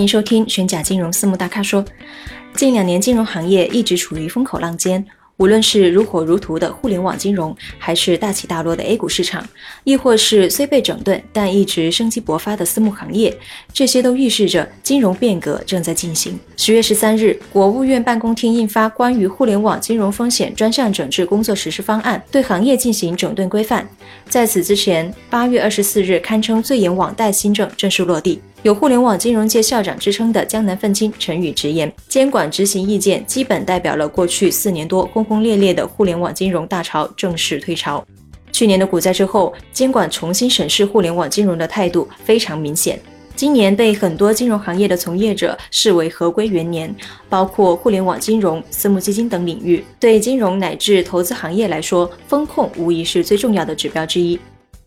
欢迎收听玄甲金融私募大咖说。近两年金融行业一直处于风口浪尖，无论是如火如荼的互联网金融，还是大起大落的 A 股市场，亦或是虽被整顿但一直生机勃发的私募行业，这些都预示着金融变革正在进行。十月十三日，国务院办公厅印发《关于互联网金融风险专项整治工作实施方案》，对行业进行整顿规范。在此之前，八月二十四日堪称最严网贷新政正式落地。有“互联网金融界校长”之称的江南愤青陈宇直言，监管执行意见基本代表了过去四年多轰轰烈烈的互联网金融大潮正式退潮。去年的股灾之后，监管重新审视互联网金融的态度非常明显。今年被很多金融行业的从业者视为合规元年，包括互联网金融、私募基金等领域。对金融乃至投资行业来说，风控无疑是最重要的指标之一。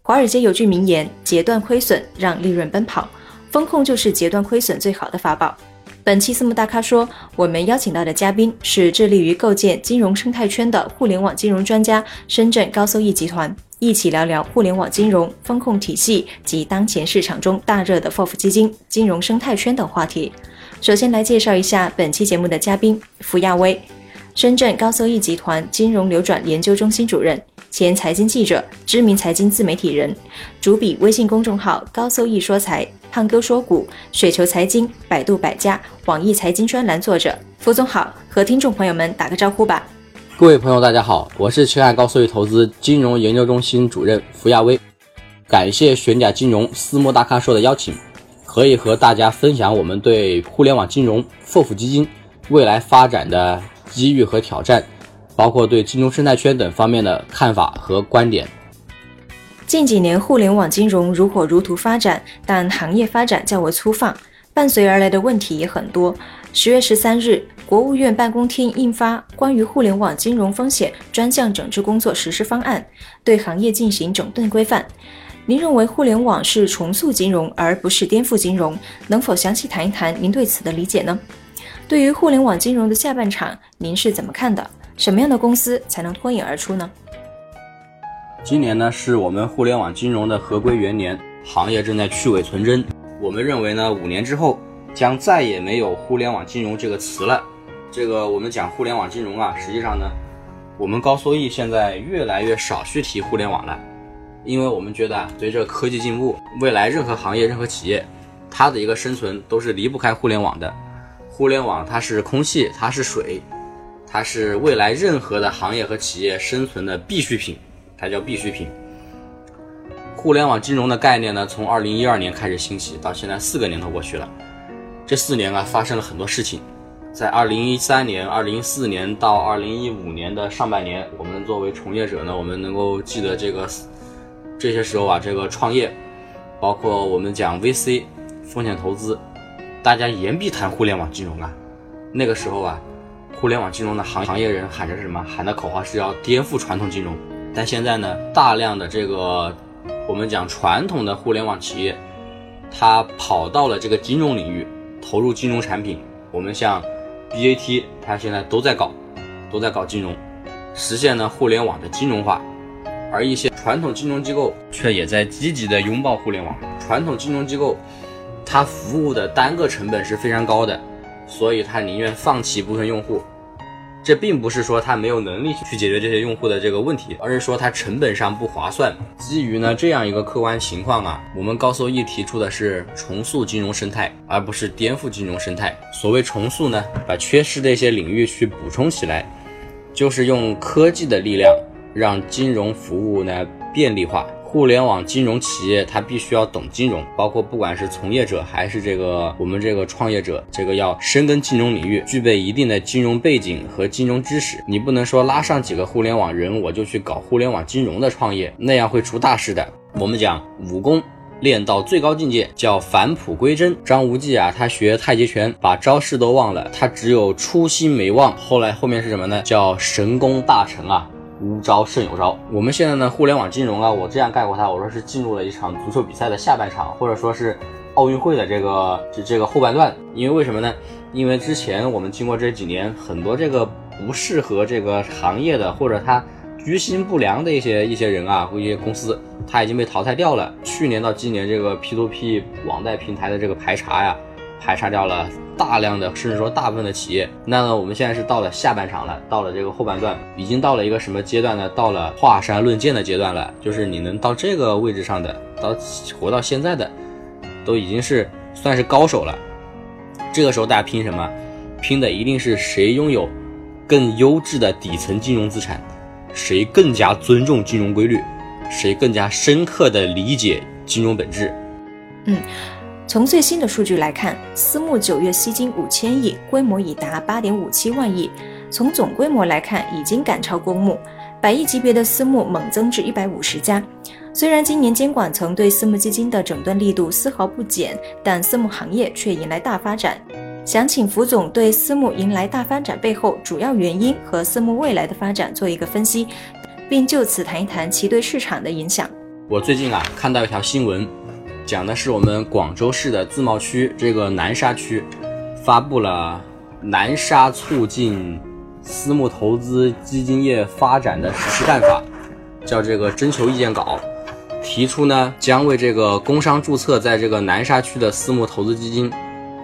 华尔街有句名言：“截断亏损，让利润奔跑。”风控就是截断亏损最好的法宝。本期私募大咖说，我们邀请到的嘉宾是致力于构建金融生态圈的互联网金融专家——深圳高收益集团，一起聊聊互联网金融风控体系及当前市场中大热的 FOF 基金、金融生态圈等话题。首先来介绍一下本期节目的嘉宾福亚威，深圳高收益集团金融流转研究中心主任。前财经记者，知名财经自媒体人，主笔微信公众号“高收益说财”、“胖哥说股”、“水球财经”、“百度百家”、网易财经专栏作者。傅总好，和听众朋友们打个招呼吧。各位朋友，大家好，我是青海高收益投资金融研究中心主任符亚威。感谢玄甲金融私募大咖说的邀请，可以和大家分享我们对互联网金融 FOF 基金未来发展的机遇和挑战。包括对金融生态圈等方面的看法和观点。近几年，互联网金融如火如荼发展，但行业发展较为粗放，伴随而来的问题也很多。十月十三日，国务院办公厅印发《关于互联网金融风险专项整治工作实施方案》，对行业进行整顿规范。您认为互联网是重塑金融，而不是颠覆金融？能否详细谈一谈您对此的理解呢？对于互联网金融的下半场，您是怎么看的？什么样的公司才能脱颖而出呢？今年呢，是我们互联网金融的合规元年，行业正在去伪存真。我们认为呢，五年之后将再也没有互联网金融这个词了。这个我们讲互联网金融啊，实际上呢，我们高收益现在越来越少去提互联网了，因为我们觉得，随着科技进步，未来任何行业、任何企业，它的一个生存都是离不开互联网的。互联网它是空气，它是水。它是未来任何的行业和企业生存的必需品，才叫必需品。互联网金融的概念呢，从二零一二年开始兴起，到现在四个年头过去了。这四年啊，发生了很多事情。在二零一三年、二零一四年到二零一五年的上半年，我们作为从业者呢，我们能够记得这个这些时候啊，这个创业，包括我们讲 VC 风险投资，大家言必谈互联网金融啊。那个时候啊。互联网金融的行行业人喊着什么？喊的口号是要颠覆传统金融。但现在呢，大量的这个我们讲传统的互联网企业，它跑到了这个金融领域，投入金融产品。我们像 BAT，它现在都在搞，都在搞金融，实现呢互联网的金融化。而一些传统金融机构却也在积极的拥抱互联网。传统金融机构，它服务的单个成本是非常高的，所以它宁愿放弃部分用户。这并不是说他没有能力去解决这些用户的这个问题，而是说它成本上不划算。基于呢这样一个客观情况啊，我们高收益提出的是重塑金融生态，而不是颠覆金融生态。所谓重塑呢，把缺失的一些领域去补充起来，就是用科技的力量让金融服务呢便利化。互联网金融企业，它必须要懂金融，包括不管是从业者还是这个我们这个创业者，这个要深耕金融领域，具备一定的金融背景和金融知识。你不能说拉上几个互联网人，我就去搞互联网金融的创业，那样会出大事的。我们讲武功练到最高境界叫返璞归真。张无忌啊，他学太极拳，把招式都忘了，他只有初心没忘。后来后面是什么呢？叫神功大成啊。无招胜有招。我们现在呢，互联网金融啊，我这样概括它，我说是进入了一场足球比赛的下半场，或者说是奥运会的这个这这个后半段。因为为什么呢？因为之前我们经过这几年，很多这个不适合这个行业的，或者他居心不良的一些一些人啊，或一些公司，他已经被淘汰掉了。去年到今年，这个 P2P 网贷平台的这个排查呀。排查掉了大量的，甚至说大部分的企业。那么我们现在是到了下半场了，到了这个后半段，已经到了一个什么阶段呢？到了华山论剑的阶段了，就是你能到这个位置上的，到活到现在的，都已经是算是高手了。这个时候大家拼什么？拼的一定是谁拥有更优质的底层金融资产，谁更加尊重金融规律，谁更加深刻的理解金融本质。嗯。从最新的数据来看，私募九月吸金五千亿，规模已达八点五七万亿。从总规模来看，已经赶超公募，百亿级别的私募猛增至一百五十家。虽然今年监管层对私募基金的整顿力度丝毫不减，但私募行业却迎来大发展。想请福总对私募迎来大发展背后主要原因和私募未来的发展做一个分析，并就此谈一谈其对市场的影响。我最近啊看到一条新闻。讲的是我们广州市的自贸区这个南沙区，发布了南沙促进私募投资基金业发展的实施办法，叫这个征求意见稿，提出呢将为这个工商注册在这个南沙区的私募投资基金，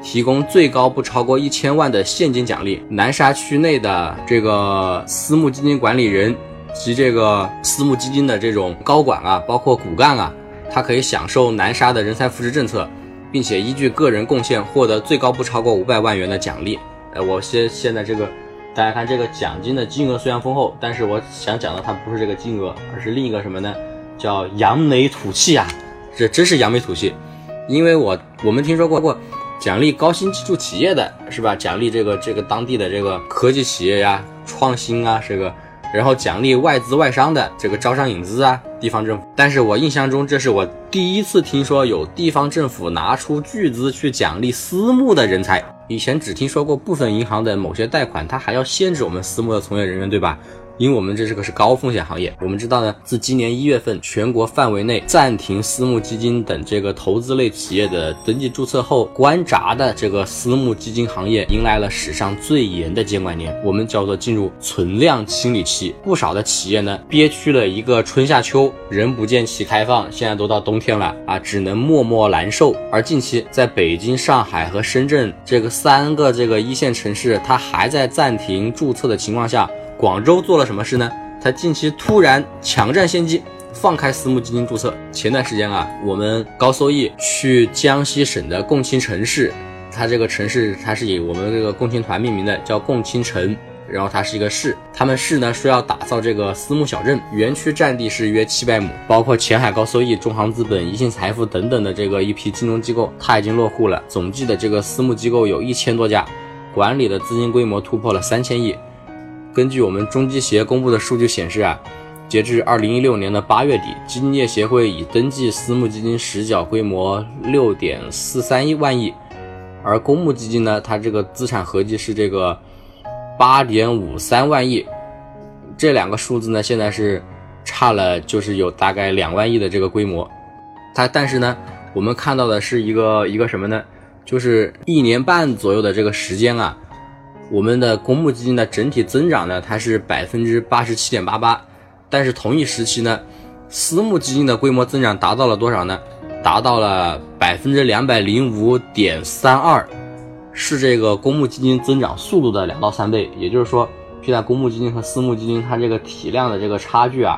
提供最高不超过一千万的现金奖励。南沙区内的这个私募基金管理人及这个私募基金的这种高管啊，包括骨干啊。他可以享受南沙的人才扶持政策，并且依据个人贡献获得最高不超过五百万元的奖励。呃，我现现在这个，大家看这个奖金的金额虽然丰厚，但是我想讲的它不是这个金额，而是另一个什么呢？叫扬眉吐气啊！这真是扬眉吐气，因为我我们听说过过奖励高新技术企业的是吧？奖励这个这个当地的这个科技企业呀、创新啊这个。然后奖励外资外商的这个招商引资啊，地方政府。但是我印象中，这是我第一次听说有地方政府拿出巨资去奖励私募的人才。以前只听说过部分银行的某些贷款，它还要限制我们私募的从业人员，对吧？因为我们这是个是高风险行业，我们知道呢，自今年一月份全国范围内暂停私募基金等这个投资类企业的登记注册后，关闸的这个私募基金行业迎来了史上最严的监管年，我们叫做进入存量清理期。不少的企业呢，憋屈了一个春夏秋，人不见其开放，现在都到冬天了啊，只能默默难受。而近期在北京、上海和深圳这个三个这个一线城市，它还在暂停注册的情况下。广州做了什么事呢？他近期突然抢占先机，放开私募基金注册。前段时间啊，我们高收益去江西省的共青城市，它这个城市它是以我们这个共青团命名的，叫共青城。然后它是一个市，他们市呢说要打造这个私募小镇，园区占地是约七百亩，包括前海高收益、中航资本、宜信财富等等的这个一批金融机构，它已经落户了。总计的这个私募机构有一千多家，管理的资金规模突破了三千亿。根据我们中基协公布的数据显示啊，截至二零一六年的八月底，基金业协会已登记私募基金实缴规模六点四三亿万亿，而公募基金呢，它这个资产合计是这个八点五三万亿，这两个数字呢，现在是差了，就是有大概两万亿的这个规模。它但是呢，我们看到的是一个一个什么呢？就是一年半左右的这个时间啊。我们的公募基金的整体增长呢，它是百分之八十七点八八，但是同一时期呢，私募基金的规模增长达到了多少呢？达到了百分之两百零五点三二，是这个公募基金增长速度的两到三倍。也就是说，现在公募基金和私募基金它这个体量的这个差距啊，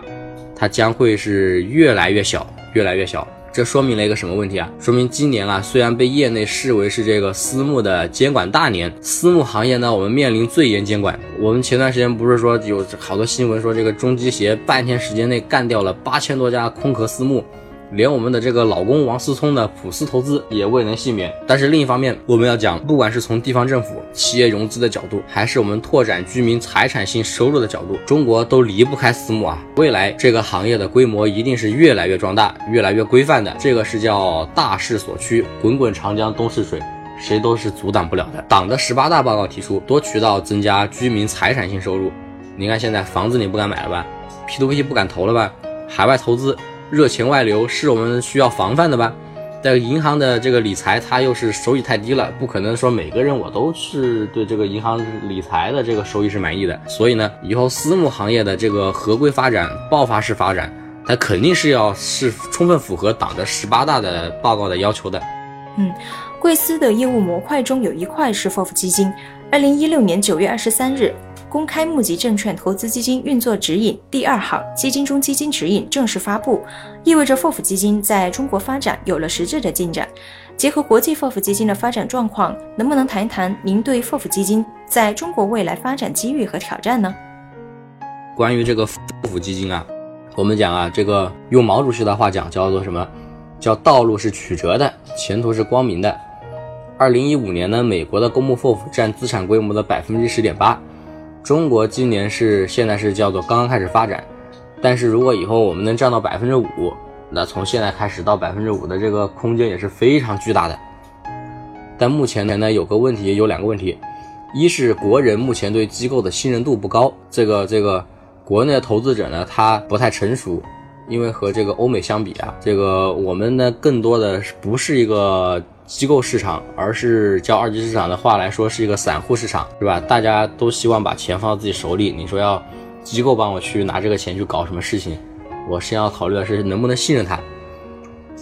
它将会是越来越小，越来越小。这说明了一个什么问题啊？说明今年啊，虽然被业内视为是这个私募的监管大年，私募行业呢，我们面临最严监管。我们前段时间不是说有好多新闻说这个中基协半天时间内干掉了八千多家空壳私募。连我们的这个老公王思聪的普思投资也未能幸免。但是另一方面，我们要讲，不管是从地方政府、企业融资的角度，还是我们拓展居民财产性收入的角度，中国都离不开私募啊。未来这个行业的规模一定是越来越壮大、越来越规范的。这个是叫大势所趋，滚滚长江东逝水，谁都是阻挡不了的。党的十八大报告提出多渠道增加居民财产性收入。你看现在房子你不敢买了吧？P2P 不敢投了吧？海外投资。热钱外流是我们需要防范的吧？但银行的这个理财，它又是收益太低了，不可能说每个人我都是对这个银行理财的这个收益是满意的。所以呢，以后私募行业的这个合规发展、爆发式发展，它肯定是要是充分符合党的十八大的报告的要求的。嗯。贵司的业务模块中有一块是 FOF 基金。二零一六年九月二十三日，公开募集证券投资基金运作指引第二行基金中基金指引正式发布，意味着 FOF 基金在中国发展有了实质的进展。结合国际 FOF 基金的发展状况，能不能谈一谈您对 FOF 基金在中国未来发展机遇和挑战呢？关于这个 FOF 基金啊，我们讲啊，这个用毛主席的话讲叫做什么？叫道路是曲折的，前途是光明的。二零一五年呢，美国的公募 FOF 占资产规模的百分之十点八，中国今年是现在是叫做刚刚开始发展，但是如果以后我们能占到百分之五，那从现在开始到百分之五的这个空间也是非常巨大的。但目前呢，有个问题，有两个问题，一是国人目前对机构的信任度不高，这个这个国内的投资者呢，他不太成熟。因为和这个欧美相比啊，这个我们呢更多的不是一个机构市场，而是叫二级市场的话来说是一个散户市场，是吧？大家都希望把钱放到自己手里。你说要机构帮我去拿这个钱去搞什么事情，我先要考虑的是能不能信任他。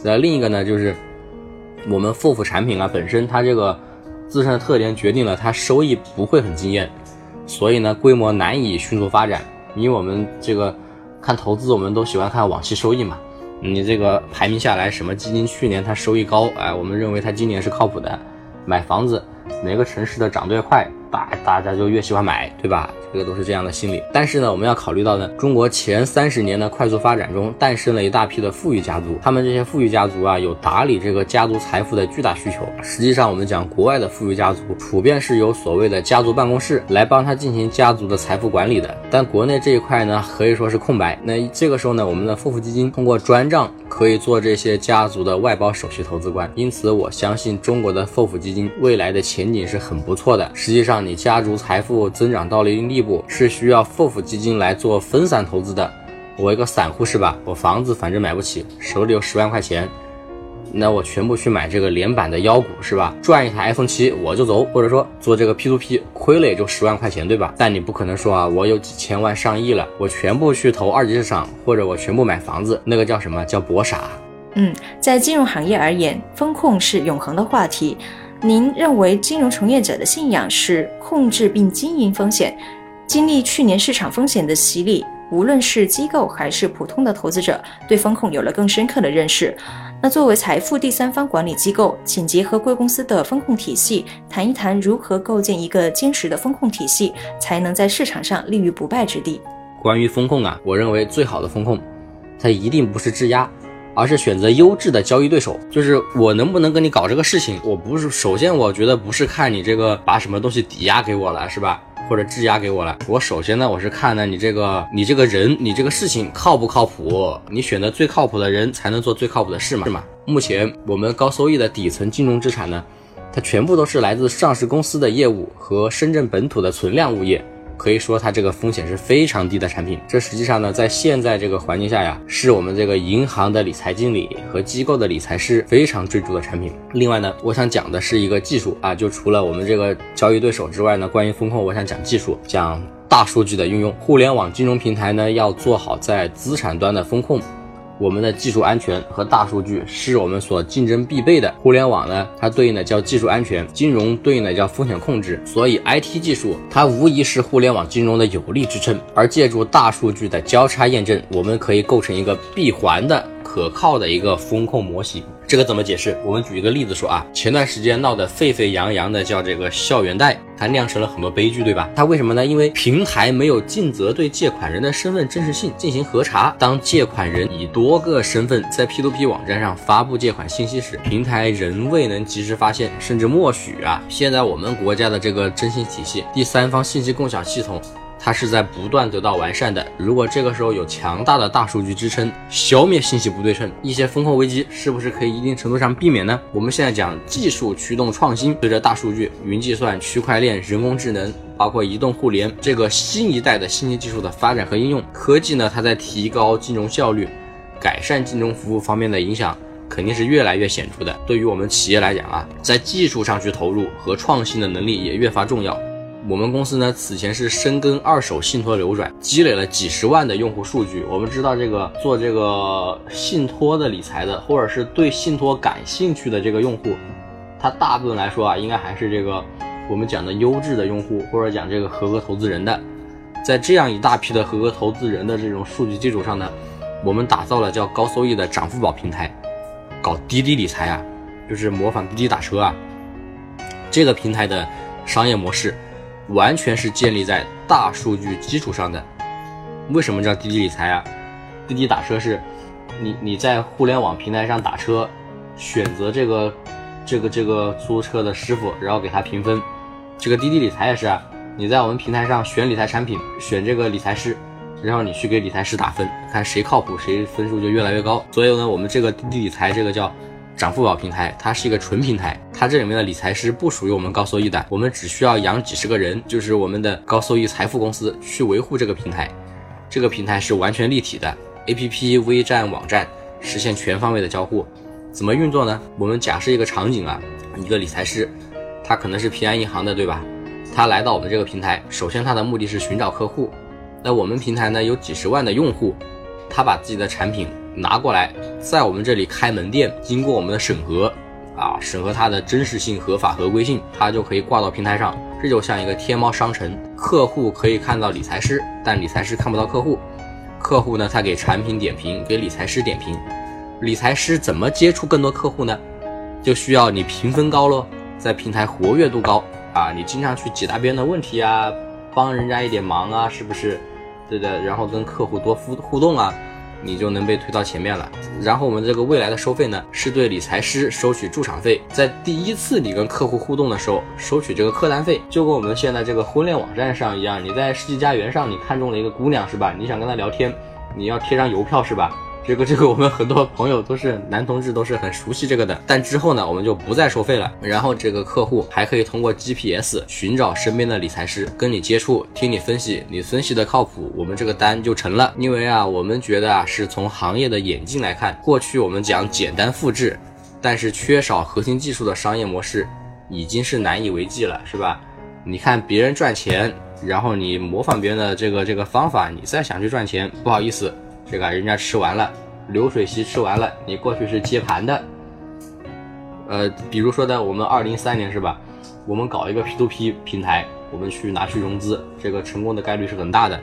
那另一个呢，就是我们 FOF 产品啊本身它这个自身的特点决定了它收益不会很惊艳，所以呢规模难以迅速发展，因为我们这个。看投资，我们都喜欢看往期收益嘛。你这个排名下来，什么基金去年它收益高，哎，我们认为它今年是靠谱的。买房子，哪个城市的涨得快？大大家就越喜欢买，对吧？这个都是这样的心理。但是呢，我们要考虑到呢，中国前三十年的快速发展中，诞生了一大批的富裕家族。他们这些富裕家族啊，有打理这个家族财富的巨大需求。实际上，我们讲国外的富裕家族，普遍是由所谓的家族办公室来帮他进行家族的财富管理的。但国内这一块呢，可以说是空白。那这个时候呢，我们的富富基金通过专账可以做这些家族的外包首席投资官。因此，我相信中国的富富基金未来的前景是很不错的。实际上，你家族财富增长到了一定地步，是需要 FOF 基金来做分散投资的。我一个散户是吧？我房子反正买不起，手里有十万块钱，那我全部去买这个连板的妖股是吧？赚一台 iPhone 七我就走，或者说做这个 P2P 亏了也就十万块钱对吧？但你不可能说啊，我有几千万上亿了，我全部去投二级市场，或者我全部买房子，那个叫什么叫博傻？嗯，在金融行业而言，风控是永恒的话题。您认为金融从业者的信仰是控制并经营风险？经历去年市场风险的洗礼，无论是机构还是普通的投资者，对风控有了更深刻的认识。那作为财富第三方管理机构，请结合贵公司的风控体系，谈一谈如何构建一个坚实的风控体系，才能在市场上立于不败之地。关于风控啊，我认为最好的风控，它一定不是质押。而是选择优质的交易对手，就是我能不能跟你搞这个事情？我不是首先，我觉得不是看你这个把什么东西抵押给我了，是吧？或者质押给我了。我首先呢，我是看呢你这个你这个人，你这个事情靠不靠谱？你选择最靠谱的人，才能做最靠谱的事嘛，是吗？目前我们高收益的底层金融资产呢，它全部都是来自上市公司的业务和深圳本土的存量物业。可以说它这个风险是非常低的产品，这实际上呢，在现在这个环境下呀，是我们这个银行的理财经理和机构的理财师非常追逐的产品。另外呢，我想讲的是一个技术啊，就除了我们这个交易对手之外呢，关于风控，我想讲技术，讲大数据的运用。互联网金融平台呢，要做好在资产端的风控。我们的技术安全和大数据是我们所竞争必备的。互联网呢，它对应的叫技术安全；金融对应的叫风险控制。所以，IT 技术它无疑是互联网金融的有力支撑。而借助大数据的交叉验证，我们可以构成一个闭环的。可靠的一个风控模型，这个怎么解释？我们举一个例子说啊，前段时间闹得沸沸扬扬的叫这个校园贷，它酿成了很多悲剧，对吧？它为什么呢？因为平台没有尽责对借款人的身份真实性进行核查。当借款人以多个身份在 P2P 网站上发布借款信息时，平台仍未能及时发现，甚至默许啊。现在我们国家的这个征信体系，第三方信息共享系统。它是在不断得到完善的。如果这个时候有强大的大数据支撑，消灭信息不对称，一些风控危机是不是可以一定程度上避免呢？我们现在讲技术驱动创新，随着大数据、云计算、区块链、人工智能，包括移动互联这个新一代的信息技术的发展和应用，科技呢，它在提高金融效率、改善金融服务方面的影响肯定是越来越显著的。对于我们企业来讲啊，在技术上去投入和创新的能力也越发重要。我们公司呢，此前是深耕二手信托流转，积累了几十万的用户数据。我们知道，这个做这个信托的理财的，或者是对信托感兴趣的这个用户，它大部分来说啊，应该还是这个我们讲的优质的用户，或者讲这个合格投资人的。在这样一大批的合格投资人的这种数据基础上呢，我们打造了叫高收益的涨富宝平台，搞滴滴理财啊，就是模仿滴滴打车啊。这个平台的商业模式完全是建立在大数据基础上的。为什么叫滴滴理财啊？滴滴打车是，你你在互联网平台上打车，选择这个这个这个租车的师傅，然后给他评分。这个滴滴理财也是啊。你在我们平台上选理财产品，选这个理财师，然后你去给理财师打分，看谁靠谱，谁分数就越来越高。所以呢，我们这个滴滴理财这个叫涨付宝平台，它是一个纯平台，它这里面的理财师不属于我们高收益的，我们只需要养几十个人，就是我们的高收益财富公司去维护这个平台。这个平台是完全立体的，APP、微站、网站实现全方位的交互。怎么运作呢？我们假设一个场景啊，一个理财师，他可能是平安银行的，对吧？他来到我们这个平台，首先他的目的是寻找客户。那我们平台呢有几十万的用户，他把自己的产品拿过来，在我们这里开门店，经过我们的审核，啊，审核它的真实性、合法、合规性，它就可以挂到平台上。这就像一个天猫商城，客户可以看到理财师，但理财师看不到客户。客户呢，他给产品点评，给理财师点评。理财师怎么接触更多客户呢？就需要你评分高喽，在平台活跃度高。啊，你经常去解答别人的问题啊，帮人家一点忙啊，是不是？对的，然后跟客户多互互动啊，你就能被推到前面了。然后我们这个未来的收费呢，是对理财师收取驻场费，在第一次你跟客户互动的时候收取这个客单费，就跟我们现在这个婚恋网站上一样，你在世纪佳缘上你看中了一个姑娘是吧？你想跟她聊天，你要贴张邮票是吧？这个这个，我们很多朋友都是男同志，都是很熟悉这个的。但之后呢，我们就不再收费了。然后这个客户还可以通过 GPS 寻找身边的理财师，跟你接触，听你分析，你分析的靠谱，我们这个单就成了。因为啊，我们觉得啊，是从行业的演进来看，过去我们讲简单复制，但是缺少核心技术的商业模式，已经是难以为继了，是吧？你看别人赚钱，然后你模仿别人的这个这个方法，你再想去赚钱，不好意思。这个人家吃完了，流水席吃完了，你过去是接盘的。呃，比如说呢，我们二零三年是吧？我们搞一个 P2P 平台，我们去拿去融资，这个成功的概率是很大的。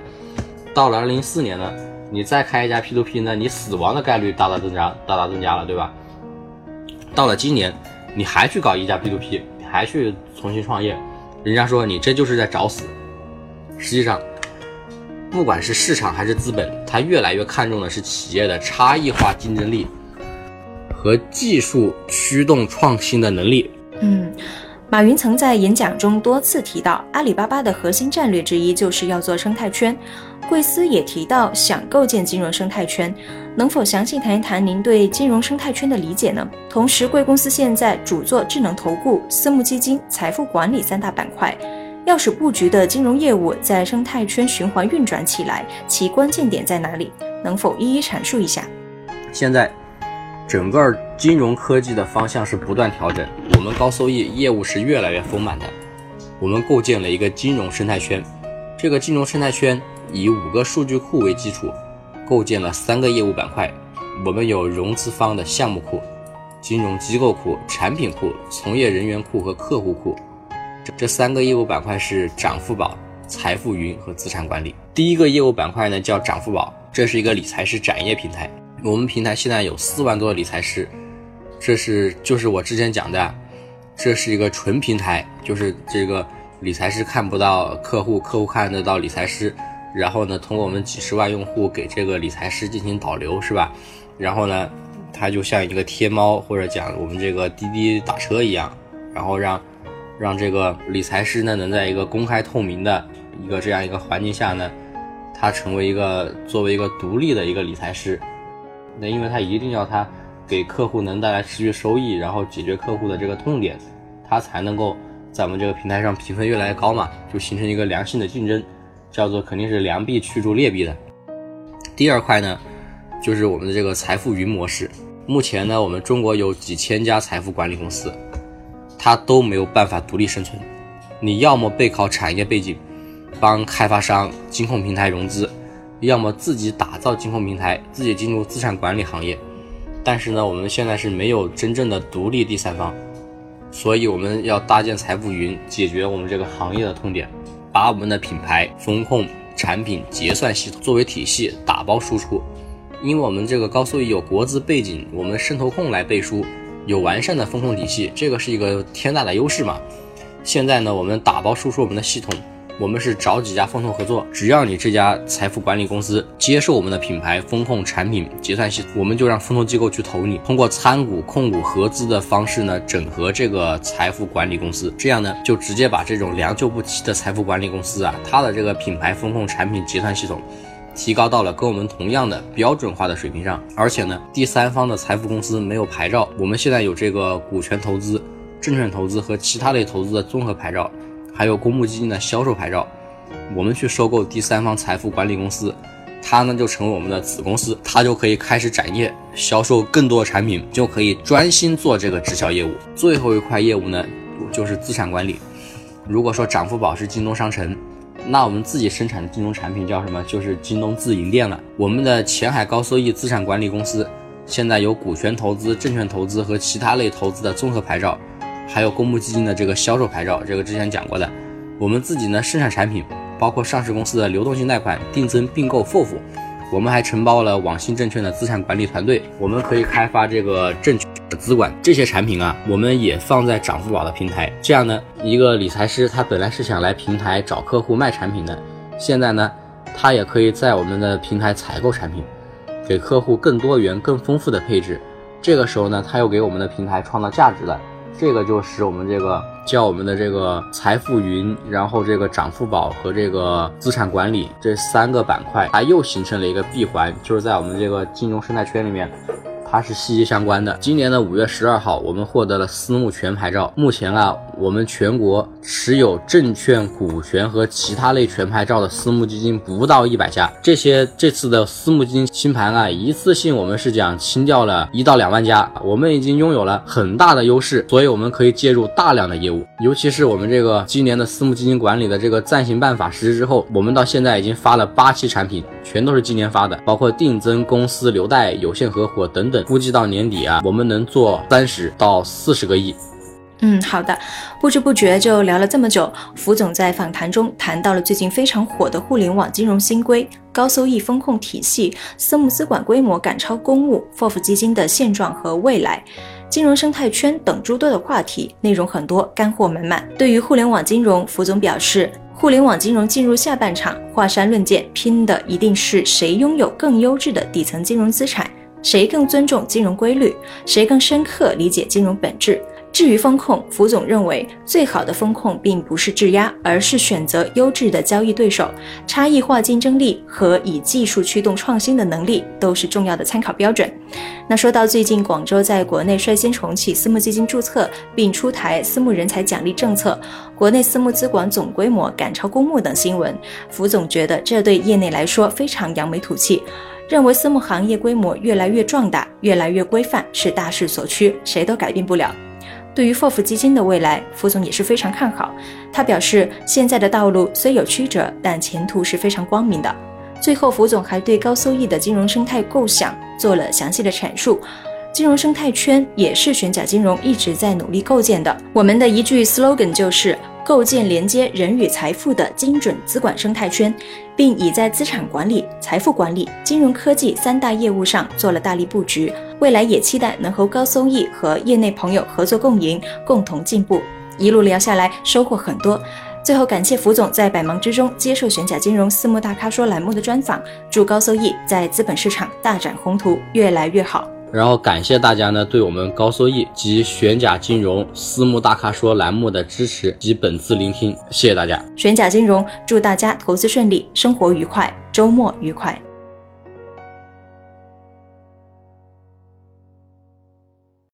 到了二零四年呢，你再开一家 P2P 呢，你死亡的概率大大增加，大大增加了，对吧？到了今年，你还去搞一家 P2P，还去重新创业，人家说你这就是在找死。实际上。不管是市场还是资本，它越来越看重的是企业的差异化竞争力和技术驱动创新的能力。嗯，马云曾在演讲中多次提到，阿里巴巴的核心战略之一就是要做生态圈。贵司也提到想构建金融生态圈，能否详细谈一谈您对金融生态圈的理解呢？同时，贵公司现在主做智能投顾、私募基金、财富管理三大板块。要使布局的金融业务在生态圈循环运转起来，其关键点在哪里？能否一一阐述一下？现在，整个金融科技的方向是不断调整，我们高收益业务是越来越丰满的。我们构建了一个金融生态圈，这个金融生态圈以五个数据库为基础，构建了三个业务板块。我们有融资方的项目库、金融机构库、产品库、从业人员库和客户库。这三个业务板块是涨付宝、财富云和资产管理。第一个业务板块呢叫涨付宝，这是一个理财师展业平台。我们平台现在有四万多理财师，这是就是我之前讲的，这是一个纯平台，就是这个理财师看不到客户，客户看得到理财师，然后呢，通过我们几十万用户给这个理财师进行导流，是吧？然后呢，它就像一个天猫或者讲我们这个滴滴打车一样，然后让。让这个理财师呢，能在一个公开透明的一个这样一个环境下呢，他成为一个作为一个独立的一个理财师。那因为他一定要他给客户能带来持续收益，然后解决客户的这个痛点，他才能够在我们这个平台上评分越来越高嘛，就形成一个良性的竞争，叫做肯定是良币驱逐劣币的。第二块呢，就是我们的这个财富云模式。目前呢，我们中国有几千家财富管理公司。它都没有办法独立生存，你要么背靠产业背景，帮开发商、金控平台融资，要么自己打造金控平台，自己进入资产管理行业。但是呢，我们现在是没有真正的独立第三方，所以我们要搭建财富云，解决我们这个行业的痛点，把我们的品牌、风控、产品、结算系统作为体系打包输出。因为我们这个高收益有国资背景，我们渗透控来背书，有完善的风控体系，这个是一个天大的优势嘛。现在呢，我们打包输出我们的系统。我们是找几家风控合作，只要你这家财富管理公司接受我们的品牌、风控、产品、结算系统，我们就让风投机构去投你，通过参股、控股、合资的方式呢，整合这个财富管理公司，这样呢，就直接把这种良莠不齐的财富管理公司啊，它的这个品牌、风控、产品、结算系统，提高到了跟我们同样的标准化的水平上。而且呢，第三方的财富公司没有牌照，我们现在有这个股权投资、证券投资和其他类投资的综合牌照。还有公募基金的销售牌照，我们去收购第三方财富管理公司，它呢就成为我们的子公司，它就可以开始展业，销售更多的产品，就可以专心做这个直销业务。最后一块业务呢，就是资产管理。如果说涨付宝是京东商城，那我们自己生产的金融产品叫什么？就是京东自营店了。我们的前海高收益资产管理公司现在有股权投资、证券投资和其他类投资的综合牌照。还有公募基金的这个销售牌照，这个之前讲过的。我们自己呢生产产品，包括上市公司的流动性贷款、定增、并购、FOF。我们还承包了网信证券的资产管理团队，我们可以开发这个证券资管这些产品啊，我们也放在涨付宝的平台。这样呢，一个理财师他本来是想来平台找客户卖产品的，现在呢，他也可以在我们的平台采购产品，给客户更多元、更丰富的配置。这个时候呢，他又给我们的平台创造价值了。这个就使我们这个叫我们的这个财富云，然后这个涨付宝和这个资产管理这三个板块，它又形成了一个闭环，就是在我们这个金融生态圈里面。它是息息相关的。今年的五月十二号，我们获得了私募全牌照。目前啊，我们全国持有证券、股权和其他类全牌照的私募基金不到一百家。这些这次的私募基金清盘啊，一次性我们是讲清掉了一到两万家。我们已经拥有了很大的优势，所以我们可以介入大量的业务。尤其是我们这个今年的私募基金管理的这个暂行办法实施之后，我们到现在已经发了八期产品，全都是今年发的，包括定增、公司留贷、有限合伙等等。估计到年底啊，我们能做三十到四十个亿。嗯，好的。不知不觉就聊了这么久，福总在访谈中谈到了最近非常火的互联网金融新规、高收益风控体系、私募资管规模赶超公募、FOF 基金的现状和未来、金融生态圈等诸多的话题，内容很多，干货满满。对于互联网金融，福总表示，互联网金融进入下半场，华山论剑，拼的一定是谁拥有更优质的底层金融资产。谁更尊重金融规律？谁更深刻理解金融本质？至于风控，福总认为最好的风控并不是质押，而是选择优质的交易对手。差异化竞争力和以技术驱动创新的能力都是重要的参考标准。那说到最近广州在国内率先重启私募基金注册，并出台私募人才奖励政策，国内私募资管总规模赶超公募等新闻，福总觉得这对业内来说非常扬眉吐气。认为私募行业规模越来越壮大，越来越规范，是大势所趋，谁都改变不了。对于 FOF 基金的未来，傅总也是非常看好。他表示，现在的道路虽有曲折，但前途是非常光明的。最后，傅总还对高收益的金融生态构想做了详细的阐述。金融生态圈也是玄甲金融一直在努力构建的。我们的一句 slogan 就是。构建连接人与财富的精准资管生态圈，并已在资产管理、财富管理、金融科技三大业务上做了大力布局。未来也期待能和高收益和业内朋友合作共赢，共同进步。一路聊下来，收获很多。最后感谢福总在百忙之中接受玄甲金融私募大咖说栏目的专访，祝高收益在资本市场大展宏图，越来越好。然后感谢大家呢对我们高收益及玄甲金融私募大咖说栏目的支持及本次聆听，谢谢大家。玄甲金融祝大家投资顺利，生活愉快，周末愉快。